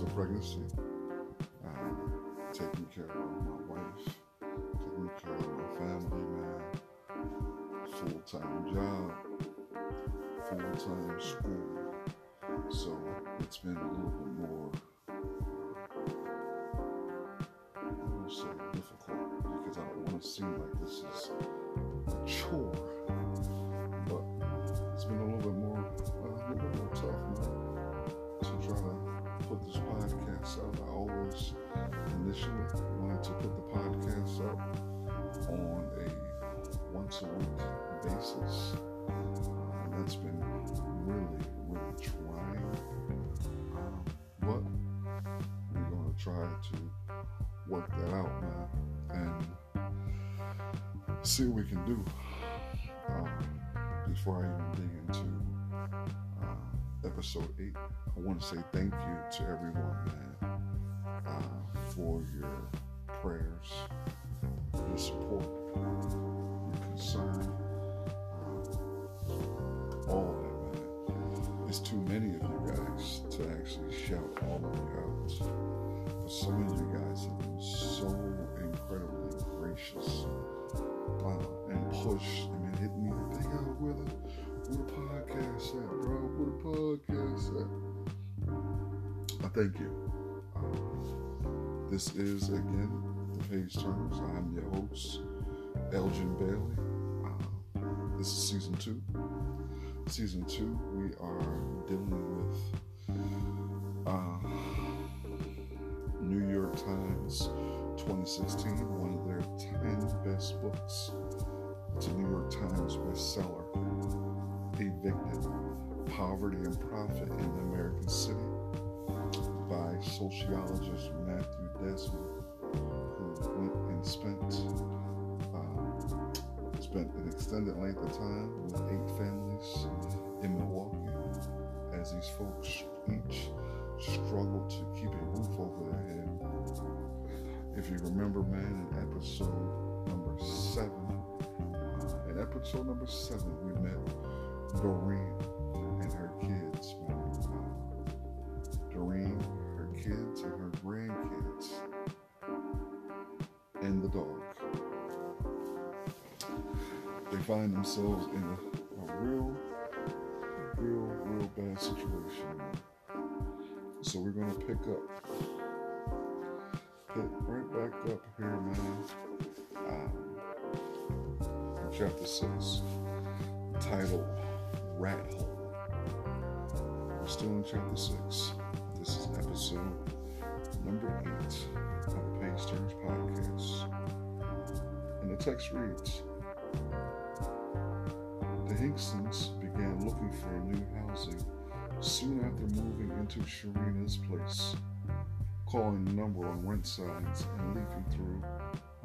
the pregnancy, um, taking care of my wife, taking care of my family, man, full-time job, full-time school. So it's been a little bit more, I say difficult because I don't want to seem like this is a chore, put the podcast up on a once a week basis. Uh, that's been really, really trying. Um, but we're going to try to work that out, man, and see what we can do. Um, before I even dig into uh, episode 8, I want to say thank you to everyone, man, uh, for your prayers, your support, your concern, uh, all of that, man. It's too many of you guys to actually shout all of you out. But some of you guys have been so incredibly gracious wow, and push. I mean, hit me, hey, yo, where the, where the podcast at, bro? Where the podcast at? I thank you. Uh, this is, again, Page Turners. I'm your host, Elgin Bailey. Uh, this is season two. Season two, we are dealing with uh, New York Times 2016, one of their 10 best books. It's a New York Times bestseller, Evicted Poverty and Profit in the American City by sociologist Matthew Desmond, spent an extended length of time with eight families in Milwaukee as these folks each struggle to keep a roof over their head. If you remember, man, in episode number seven, in episode number seven, we met Doreen themselves in a, a real, real, real bad situation. So we're gonna pick up, pick right back up here, man. Um, chapter six, title "Rat Hole." We're still in chapter six. This is episode number eight of the Page Turns podcast, and the text reads. The Hinkstons began looking for a new housing soon after moving into Sherrena's place, calling the number on rent signs and leafing through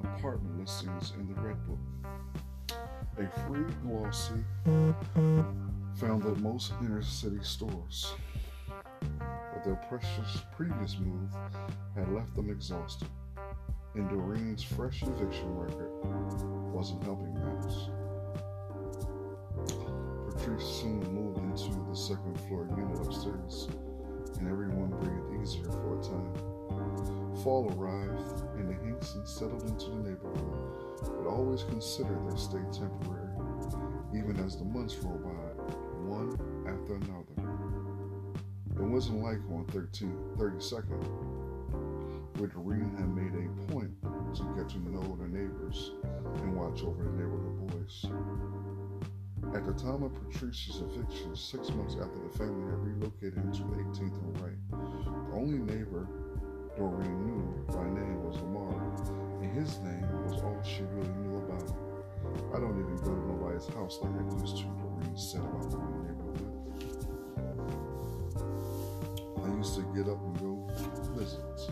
apartment listings in the Red Book. A free glossy found at most inner city stores, but their precious previous move had left them exhausted, and Doreen's fresh eviction record wasn't helping matters. Patrice soon moved into the second floor unit upstairs, and everyone breathed easier for a time. Fall arrived, and the Hinkstons settled into the neighborhood, but always considered their stay temporary, even as the months rolled by, one after another. It wasn't like on 13, 32nd, where Doreen had made a point to get to know the neighbors and watch over the neighborhood boys. At the time of Patricia's eviction, six months after the family had relocated into the 18th and Wright, the only neighbor Doreen knew by name was Lamar, and his name was all she really knew about him. I don't even go to nobody's house like I used to, Doreen said about the neighborhood. I used to get up and go visit.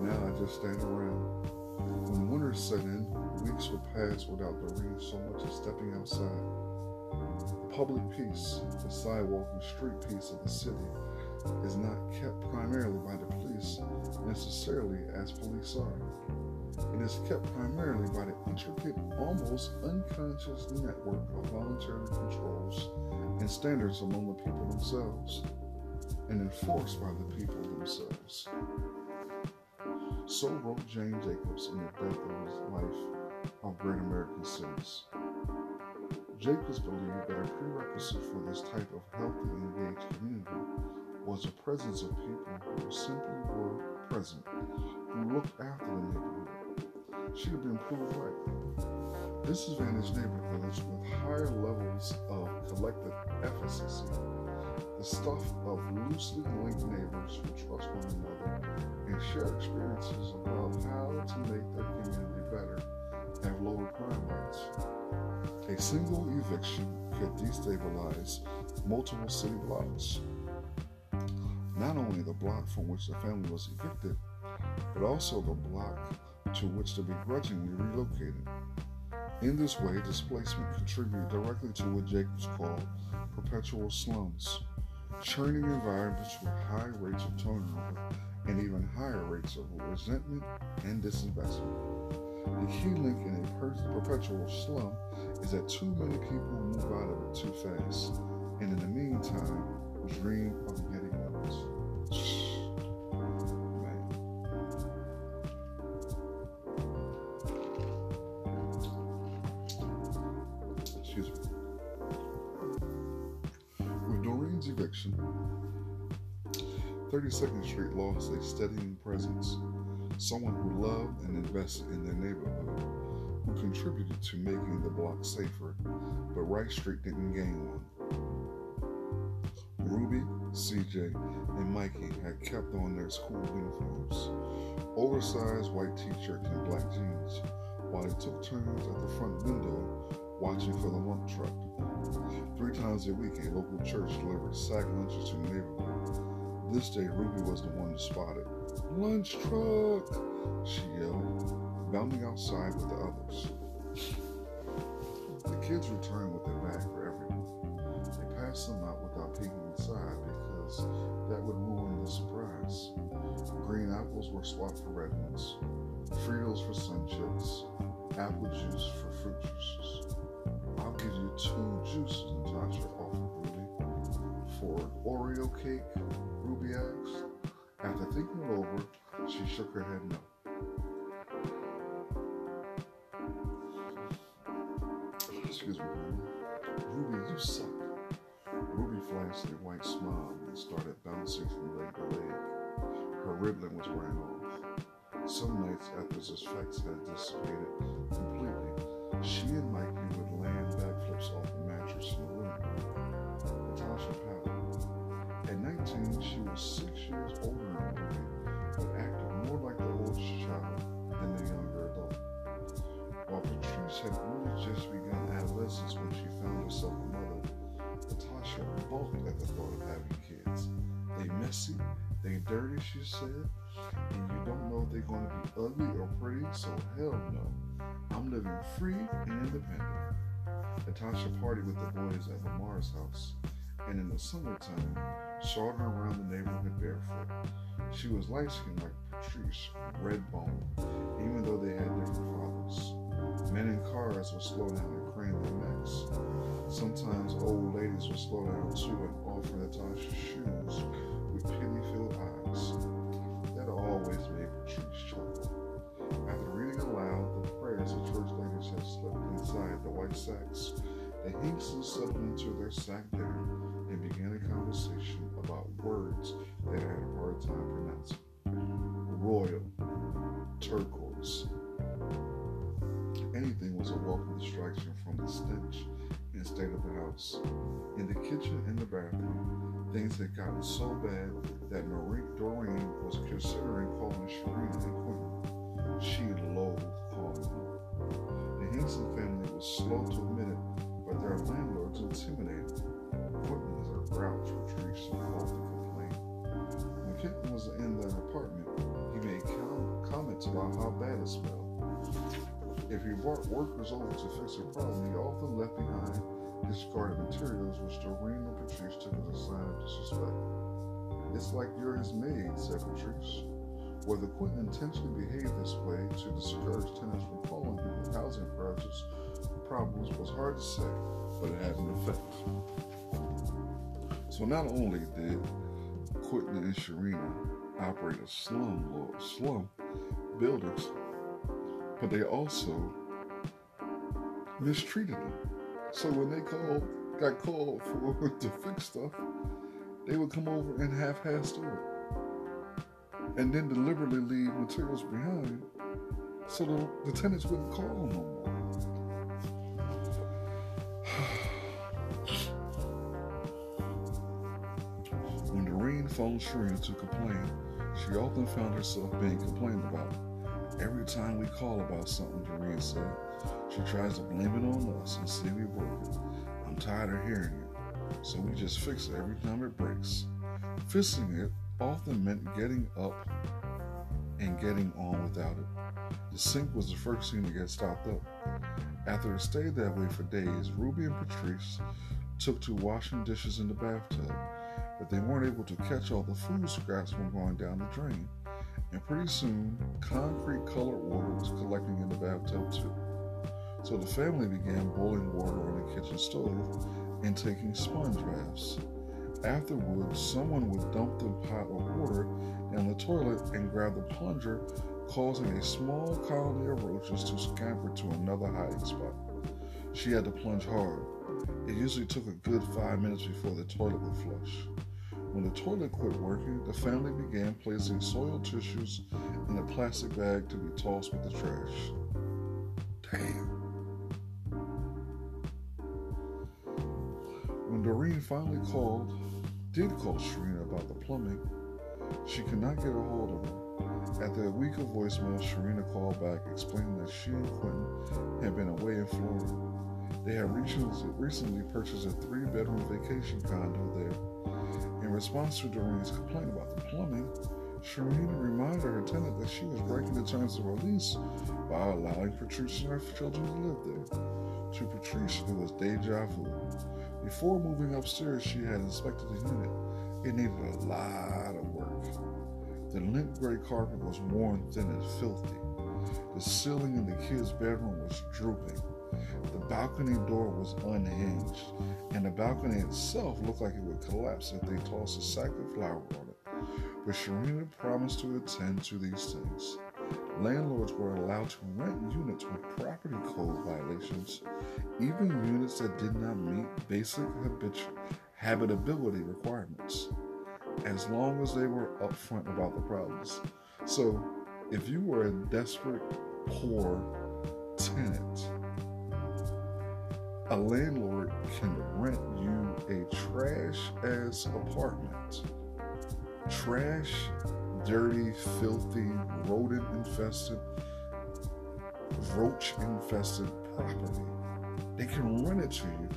Now I just stand around. When winter set in, weeks would pass without Doreen so much as stepping outside. The public peace, the sidewalk and street peace of the city, is not kept primarily by the police necessarily as police are. It is kept primarily by the intricate, almost unconscious network of voluntary controls and standards among the people themselves, and enforced by the people themselves. So wrote Jane Jacobs in the death of his life of great American cities. Jacobs believed that a prerequisite for this type of healthy, engaged community was the presence of people who simply were present, who looked after the neighborhood. She had been proved right. This Disadvantaged neighborhoods with higher levels of collective efficacy, the stuff of loosely linked neighbors who trust one another and share experiences about how to make their community better, have lower crime rates. A single eviction could destabilize multiple city blocks. Not only the block from which the family was evicted, but also the block to which they begrudgingly relocated. In this way, displacement contributed directly to what Jacobs called perpetual slums, churning environments with high rates of turnover and even higher rates of resentment and disinvestment. The key link in a per- perpetual slum is that too many people move out of it too fast, and in the meantime, dream of getting out. Eviction, 32nd Street lost a steadying presence, someone who loved and invested in their neighborhood, who contributed to making the block safer, but Wright Street didn't gain one. Ruby, CJ, and Mikey had kept on their school uniforms, oversized white t-shirts and black jeans, while they took turns at the front window watching for the lump truck. Three times a week, a local church delivered sack lunches to the neighborhood. This day, Ruby was the one to spot it. Lunch truck! She yelled, bounding outside with the others. The kids returned with a bag for everyone. They passed them out without peeking inside because that would ruin the surprise. Green apples were swapped for red ones, Fritos for sun chips, apple juice for fruit juices. I'll give you two juices, Natasha offered Ruby. For an Oreo cake, Ruby asked. After thinking it over, she shook her head no. Excuse me, Ruby, you suck. Ruby flashed a white smile and started bouncing from leg to leg. Her Ritalin was wearing off. Some nights after his effects had dissipated completely, she and Mikey would off the mattress in the room. Uh, Natasha pouted. At 19, she was six years older than Ruby, but acted more like the oldest child than the younger adult. While Patrice had really just begun adolescence when she found herself a mother, Natasha balked at the thought of having kids. They messy, they dirty, she said, and you don't know if they're going to be ugly or pretty, so hell no. I'm living free and independent. Natasha partied with the boys at Lamar's house, and in the summertime, sauntering around the neighborhood barefoot. She was light skinned like Patrice, red bone, even though they had different fathers. Men in cars would slow down and crane their necks. Sometimes old ladies would slow down too and offer Natasha shoes with pity-filled eyes. The they hastily slipped into their sack dinner and began a conversation about words that I had a hard time pronouncing. Royal, turquoise. Anything was a welcome distraction from the stench and state of the house. In the kitchen and the bathroom, things had gotten so bad that Marie Doreen was considering calling workers over to fix a problem, he often left behind discarded materials which Doreen and Patrice took as a sign of disrespect. It's like you're his maid, said Patrice. Whether Quentin intentionally behaved this way to discourage tenants from calling him with housing projects problems was hard to say, but it had an effect. So not only did Quentin and Sherrena operate as slum slum builders, but they also mistreated them. So when they called, got called for to fix stuff, they would come over and half-ass do it, and then deliberately leave materials behind, so the, the tenants wouldn't call them no more. when Doreen phoned Sherrena to complain, she often found herself being complained about. Every time we call about something, Doreen said, she tries to blame it on us and say we broke it. I'm tired of hearing it, so we just fix it every time it breaks. Fixing it often meant getting up and getting on without it. The sink was the first thing to get stopped up. After it stayed that way for days, Ruby and Patrice took to washing dishes in the bathtub, but they weren't able to catch all the food scraps from going down the drain. And pretty soon, concrete colored water was collecting in the bathtub too. So the family began boiling water on the kitchen stove and taking sponge baths. Afterwards, someone would dump the pot of water down the toilet and grab the plunger, causing a small colony of roaches to scamper to another hiding spot. She had to plunge hard. It usually took a good five minutes before the toilet would flush. When the toilet quit working, the family began placing soiled tissues in a plastic bag to be tossed with the trash. Damn. When Doreen finally called, did call Sherrena about the plumbing, she could not get a hold of her. After a week of voicemail, Sherrena called back explaining that she and Quentin had been away in Florida. They had recently purchased a three bedroom vacation condo there. In response to Doreen's complaint about the plumbing, Sherrena reminded her tenant that she was breaking the terms of her lease by allowing Patrice and her children to live there. To Patrice, it was deja vu. Before moving upstairs, she had inspected the unit. It needed a lot of work. The lint gray carpet was worn thin and filthy. The ceiling in the kids' bedroom was drooping. Balcony door was unhinged, and the balcony itself looked like it would collapse if they tossed a sack of flour on it. But Sherrena promised to attend to these things. Landlords were allowed to rent units with property code violations, even units that did not meet basic habitability requirements, as long as they were upfront about the problems. So, if you were a desperate, poor tenant, a landlord can rent you a trash ass apartment. Trash dirty, filthy, rodent infested, roach infested property. They can rent it to you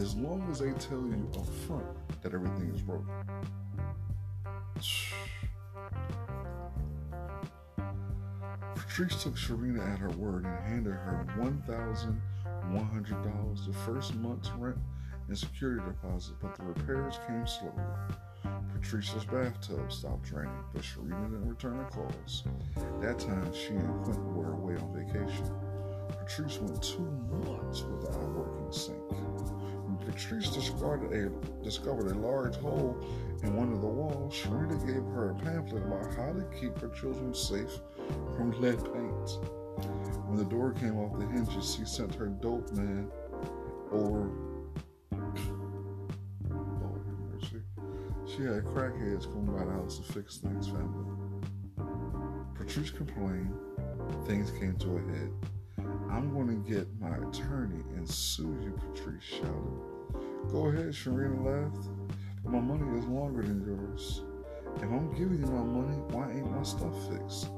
as long as they tell you up front that everything is broken. Patrice took Sherrena at her word and handed her $1,100, the first month's rent and security deposit, but the repairs came slowly. Patrice's bathtub stopped draining, but Sherrena didn't return her calls. That time, she and Quentin were away on vacation. Patrice went two months without a working sink. When Patrice discovered a, discovered a large hole in one of the walls, Sherrena gave her a pamphlet about how to keep her children safe from lead paint. When the door came off the hinges, she sent her dope man over She had crackheads coming by the house to fix things, family. Patrice complained. Things came to a head. I'm going to get my attorney and sue you, Patrice shouted. Go ahead, Sherrena laughed. But my money is longer than yours. If I'm giving you my money, why ain't my stuff fixed?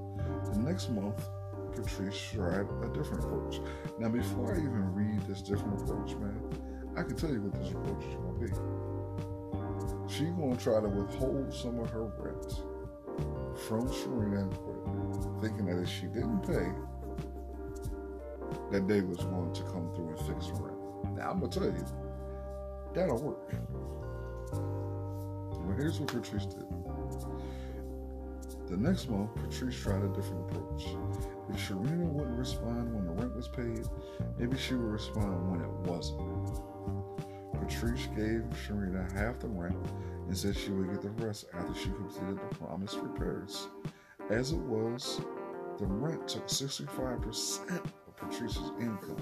The next month, Patrice tried a different approach. Now, before I even read this different approach, man, I can tell you what this approach is going to be. She's going to try to withhold some of her rent from Sherrena and thinking that if she didn't pay, that they was going to come through and fix her rent. Now, I'm going to tell you, that'll work. But here's what Patrice did. The next month, Patrice tried a different approach. Sherrena wouldn't respond when the rent was paid, maybe she would respond when it wasn't. Patrice gave Sherrena half the rent and said she would get the rest after she completed the promised repairs. As it was, the rent took 65% of Patrice's income.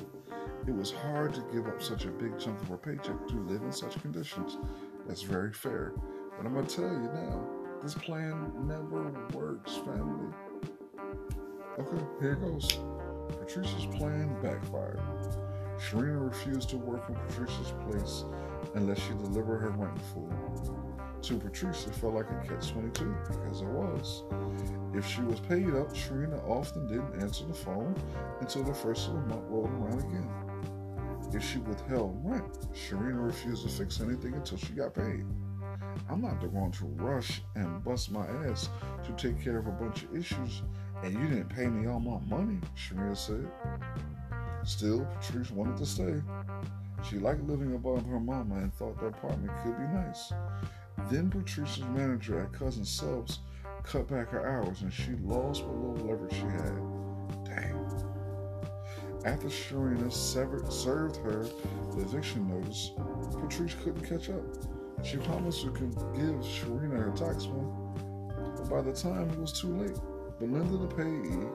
It was hard to give up such a big chunk of her paycheck to live in such conditions. That's very fair. But I'm going to tell you now, this plan never works, family. Okay, here it goes. Patricia's plan backfired. Sherrena refused to work in Patricia's place unless she delivered her rent full. To Patricia, it felt like a catch 22 because it was. If she was paid up, Sherrena often didn't answer the phone until the first of the month rolled around again. If she withheld rent, Sherrena refused to fix anything until she got paid. I'm not going to rush and bust my ass to take care of a bunch of issues, and you didn't pay me all my money, Sherrena said. Still, Patrice wanted to stay. She liked living above her mama and thought the apartment could be nice. Then Patricia's manager at Cousin Subs cut back her hours and she lost what little leverage she had. Dang. After Sherrena severed, served her the eviction notice, Patrice couldn't catch up. She promised to give Sherrena her tax money, but by the time it was too late, Belinda the payee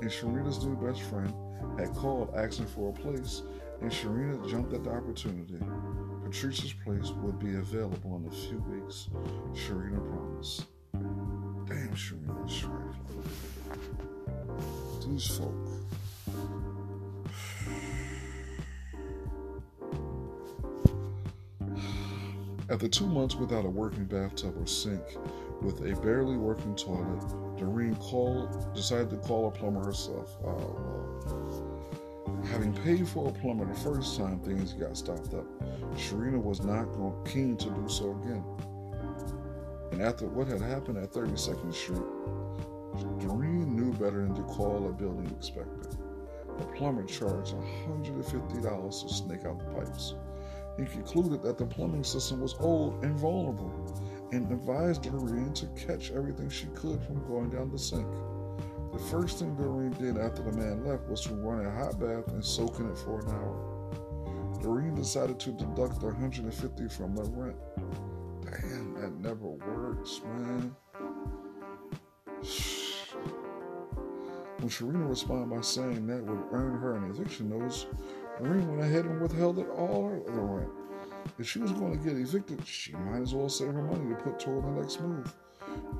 and Sherrena's new best friend had called asking for a place, and Sherrena jumped at the opportunity. Patricia's place would be available in a few weeks, Sherrena promised. Damn, Sherrena straight. These folk. After two months without a working bathtub or sink, with a barely working toilet, Doreen called, decided to call a plumber herself. Well. Having paid for a plumber the first time things got stopped up, Sherrena was not keen to do so again. And after what had happened at 32nd Street, Doreen knew better than to call a building inspector. The plumber charged $150 to snake out the pipes. He concluded that the plumbing system was old and vulnerable and advised Doreen to catch everything she could from going down the sink. The first thing Doreen did after the man left was to run a hot bath and soak in it for an hour. Doreen decided to deduct the 150 from the rent. Damn, that never works, man. When Sherrena responded by saying that would earn her an eviction notice, Doreen went ahead and withheld it all the rent. If she was going to get evicted, she might as well save her money to put toward the next move.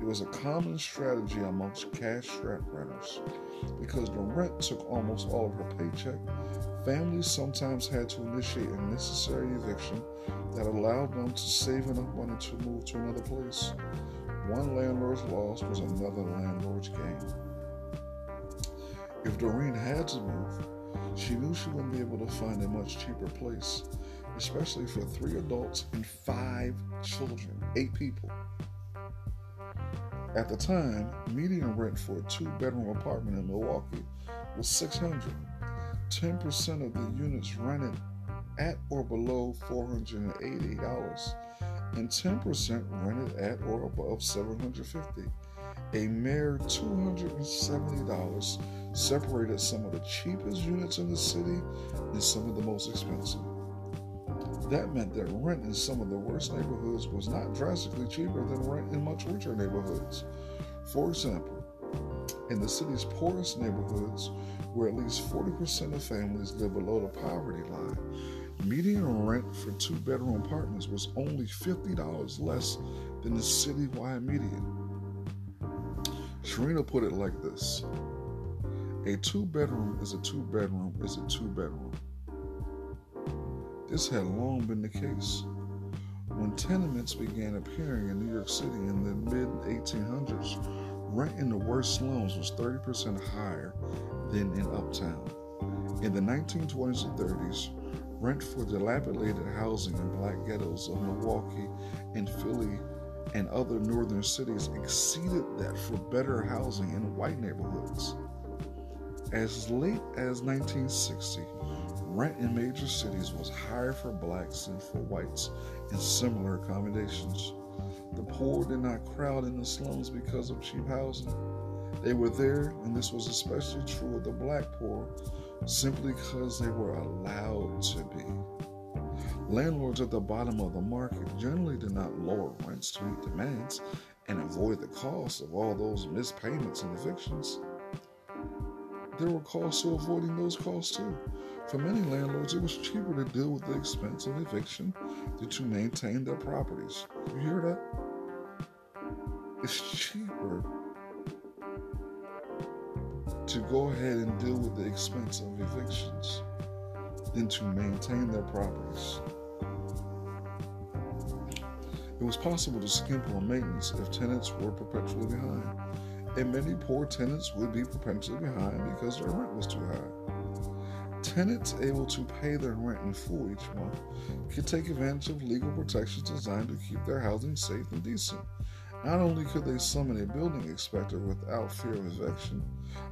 It was a common strategy amongst cash strapped renters. Because the rent took almost all of her paycheck, families sometimes had to initiate a necessary eviction that allowed them to save enough money to move to another place. One landlord's loss was another landlord's gain. If Doreen had to move, she knew she wouldn't be able to find a much cheaper place, especially for three adults and five children, eight people. At the time, median rent for a two bedroom apartment in Milwaukee was 600. 10% of the units rented at or below $480 and 10% rented at or above $750. A mere $270 separated some of the cheapest units in the city and some of the most expensive. That meant that rent in some of the worst neighborhoods was not drastically cheaper than rent in much richer neighborhoods. For example, in the city's poorest neighborhoods, where at least 40% of families live below the poverty line, median rent for two bedroom apartments was only $50 less than the citywide median. Sherrena put it like this A two bedroom is a two bedroom is a two bedroom. This had long been the case. When tenements began appearing in New York City in the mid 1800s, rent in the worst slums was 30% higher than in uptown. In the 1920s and 30s, rent for dilapidated housing in black ghettos of Milwaukee and Philly and other northern cities exceeded that for better housing in white neighborhoods. As late as 1960, rent in major cities was higher for blacks than for whites in similar accommodations. The poor did not crowd in the slums because of cheap housing. They were there, and this was especially true of the black poor, simply because they were allowed to be. Landlords at the bottom of the market generally did not lower rents to meet demands and avoid the cost of all those missed payments and evictions. There were costs to avoiding those costs too. For many landlords, it was cheaper to deal with the expense of eviction than to maintain their properties. You hear that? It's cheaper to go ahead and deal with the expense of evictions than to maintain their properties. It was possible to skimp on maintenance if tenants were perpetually behind, and many poor tenants would be perpetually behind because their rent was too high. Tenants able to pay their rent in full each month could take advantage of legal protections designed to keep their housing safe and decent. Not only could they summon a building inspector without fear of eviction,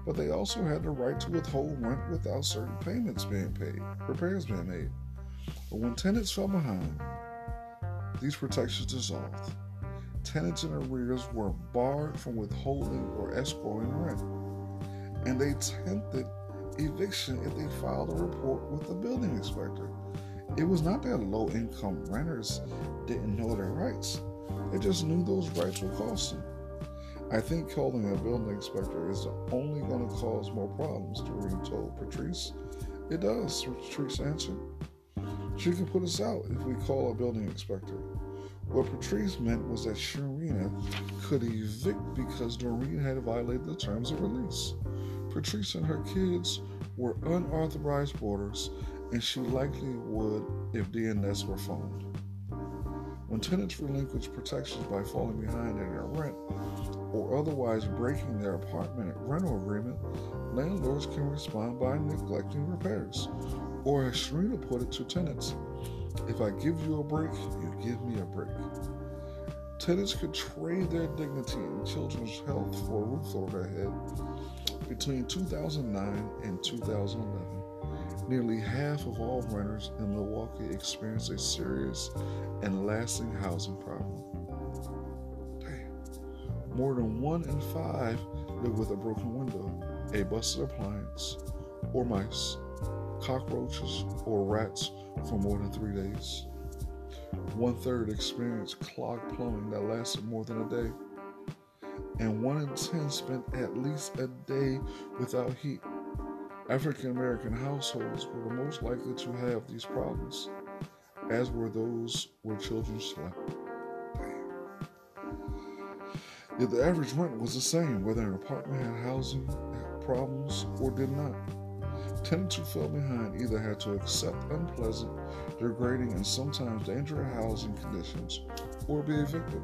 but they also had the right to withhold rent without certain payments being paid, repairs being made. But when tenants fell behind, these protections dissolved. Tenants in arrears were barred from withholding or escrowing rent, and they tempted eviction if they filed a report with the building inspector. It was not that low income renters didn't know their rights, they just knew those rights were costing. I think calling a building inspector is only going to cause more problems, Doreen told Patrice. It does, Patrice answered. She can put us out if we call a building inspector. What Patrice meant was that Sherrena could evict because Doreen had violated the terms of release. Patrice and her kids were unauthorized boarders, and she likely would if DNS were phoned. When tenants relinquish protections by falling behind in their rent or otherwise breaking their apartment rental agreement, landlords can respond by neglecting repairs. Or as Sherrena put it to tenants, if I give you a break, you give me a break. Tenants could trade their dignity and children's health for a roof over their head. Between 2009 and 2011, nearly half of all renters in Milwaukee experienced a serious and lasting housing problem. Damn. More than one in five live with a broken window, a busted appliance, or mice, cockroaches, or rats for more than three days. One third experienced clogged plumbing that lasted more than a day. And one in ten spent at least a day without heat. African American households were the most likely to have these problems, as were those where children slept. Yet the average rent was the same whether an apartment had housing problems or did not. Tenants who fell behind either had to accept unpleasant, degrading, and sometimes dangerous housing conditions or be evicted.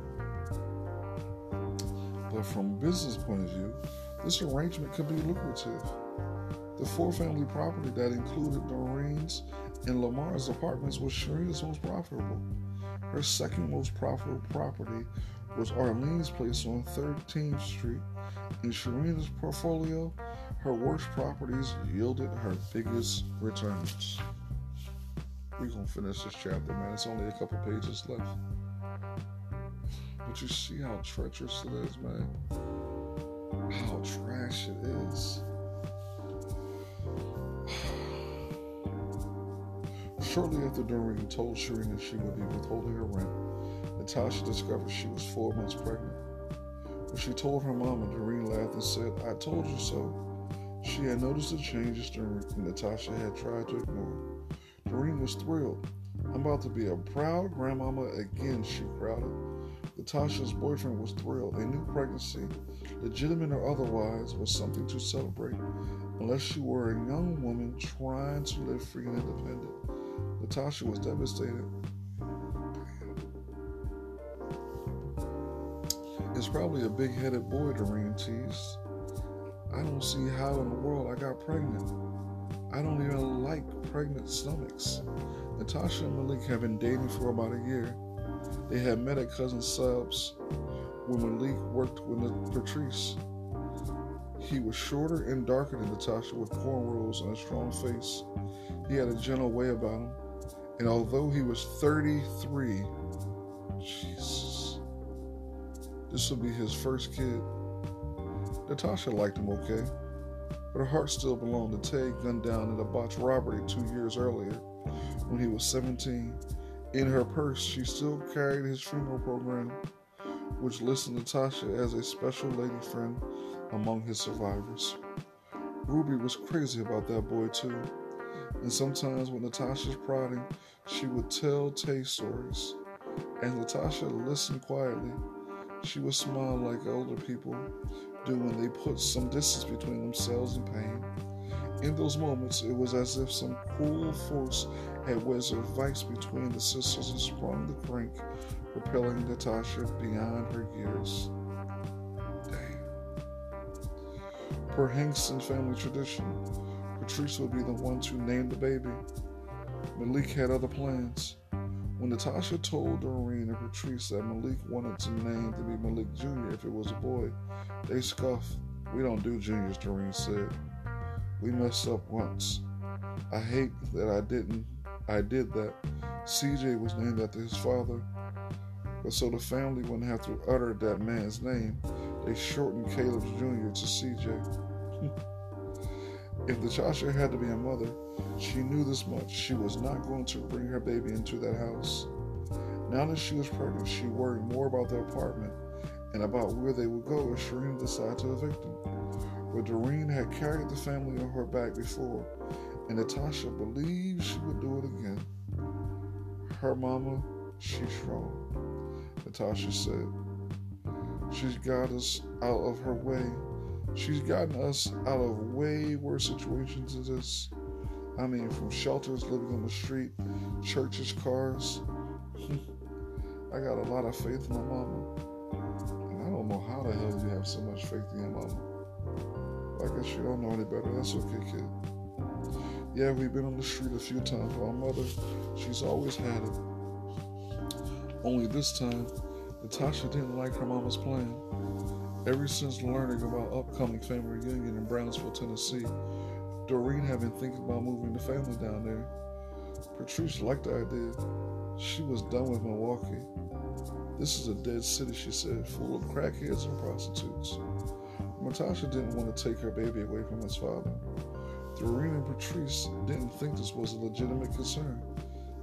But from a business point of view, this arrangement could be lucrative. The four family property that included Doreen's and Lamar's apartments was Sherrena's most profitable. Her second most profitable property was Arleen's place on 13th Street. In Sherrena's portfolio, her worst properties yielded her biggest returns. We're gonna finish this chapter, man. It's only a couple pages left. But you see how treacherous it is, man. How trash it is. Shortly after Doreen told Sherrena she would be withholding her rent, Natasha discovered she was four months pregnant. When she told her mama, Doreen laughed and said, I told you so. She had noticed the changes during Natasha had tried to ignore. Doreen was thrilled. I'm about to be a proud grandmama again, she crowded. Natasha's boyfriend was thrilled. A new pregnancy, legitimate or otherwise, was something to celebrate, unless she were a young woman trying to live free and independent. Natasha was devastated. It's probably a big headed boy, Doreen teased. I don't see how in the world I got pregnant. I don't even like pregnant stomachs. Natasha and Malik have been dating for about a year. They had met at Cousin Subs when Malik worked with Patrice. He was shorter and darker than Natasha with cornrows and a strong face. He had a gentle way about him. And although he was 33, Jesus, this would be his first kid. Natasha liked him okay, but her heart still belonged to Tay, gunned down in a botched robbery two years earlier when he was 17. In her purse, she still carried his funeral program, which listed Natasha as a special lady friend among his survivors. Ruby was crazy about that boy, too. And sometimes when Natasha's prodding, she would tell Tay stories. As Natasha listened quietly, she would smile like older people do when they put some distance between themselves and pain. In those moments, it was as if some cruel force had wedged a vice between the sisters and sprung the crank, propelling Natasha beyond her years. Dang. Per Hinkston family tradition, Patrice would be the one to name the baby. Malik had other plans. When Natasha told Doreen and Patrice that Malik wanted to name to be Malik Jr. if it was a boy, they scoffed. We don't do juniors, Doreen said. We messed up once. I hate that I didn't. I did that. CJ was named after his father, but so the family wouldn't have to utter that man's name, they shortened Caleb's Jr. to CJ. if Natasha had to be a mother, she knew this much. She was not going to bring her baby into that house. Now that she was pregnant, she worried more about the apartment and about where they would go if Shireen decided to evict them. But Doreen had carried the family on her back before, and Natasha believed she would do it again. Her mama, she's strong, Natasha said. She's got us out of her way. She's gotten us out of way worse situations than this. I mean, from shelters, living on the street, churches, cars. I got a lot of faith in my mama. And I don't know how the hell you have so much faith in your mama. I guess you don't know any better. That's okay, kid. Yeah, we've been on the street a few times. My mother, she's always had it. Only this time, Natasha didn't like her mama's plan. Ever since learning about upcoming family reunion in Brownsville, Tennessee, Doreen had been thinking about moving the family down there. Patrice liked the idea. She was done with Milwaukee. This is a dead city, she said, full of crackheads and prostitutes. Natasha didn't want to take her baby away from his father. Doreen and Patrice didn't think this was a legitimate concern.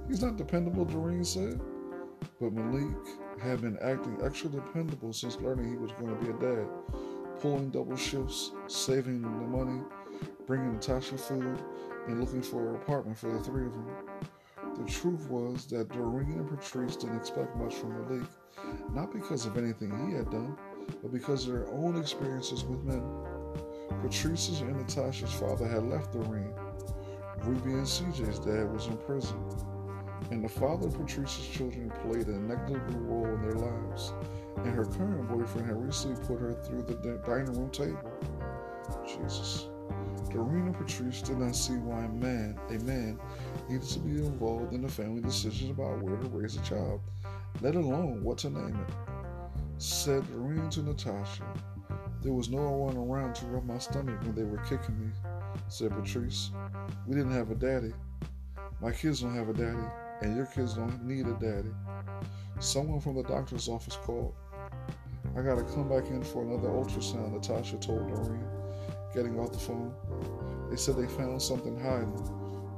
He's not dependable, Doreen said. But Malik had been acting extra dependable since learning he was going to be a dad, pulling double shifts, saving the money, bringing Natasha food, and looking for an apartment for the three of them. The truth was that Doreen and Patrice didn't expect much from Malik, not because of anything he had done, but because of their own experiences with men. Patrice's and Natasha's father had left Doreen. Ruby and CJ's dad was in prison, and the father of Patrice's children played a negligible role in their lives, and her current boyfriend had recently put her through the dining room table. Jesus. Doreen and Patrice did not see why a man, a man, needed to be involved in the family decisions about where to raise a child, let alone what to name it. Said Doreen to Natasha. There was no one around to rub my stomach when they were kicking me, said Patrice. We didn't have a daddy. My kids don't have a daddy, and your kids don't need a daddy. Someone from the doctor's office called. I gotta come back in for another ultrasound, Natasha told Doreen, getting off the phone. They said they found something hiding.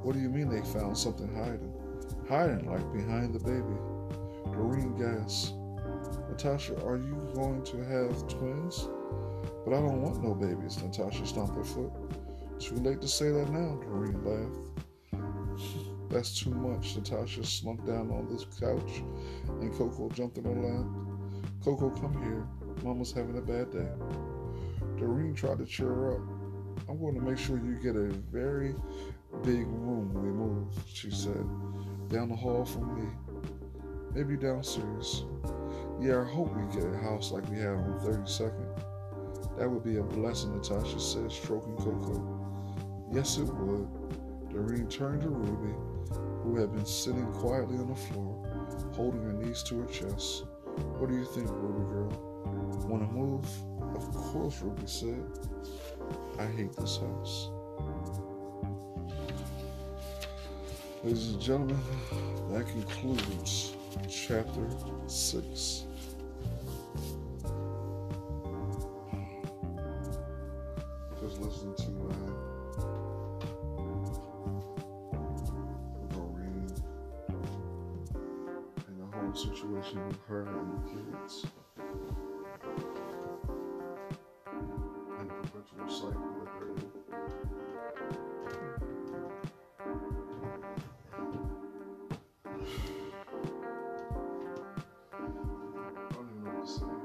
What do you mean they found something hiding? Hiding, like behind the baby. Doreen gasped. Natasha, are you going to have twins? But I don't want no babies, Natasha stomped her foot. Too late to say that now, Doreen laughed. That's too much. Natasha slumped down on the couch and Coco jumped in her lap. Coco, come here. Mama's having a bad day. Doreen tried to cheer her up. I'm going to make sure you get a very big room when we move, she said. Down the hall from me. Maybe downstairs. Yeah, I hope we get a house like we have on 32nd. That would be a blessing, Natasha said, stroking Coco. Yes, it would. Doreen turned to Ruby who had been sitting quietly on the floor, holding her knees to her chest. What do you think, Ruby girl? Want to move? Of course, Ruby said. I hate this house. Ladies and gentlemen, that concludes chapter 6. situation with her and the kids. And perpetual cycle with her. I don't even know what to say.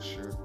sure.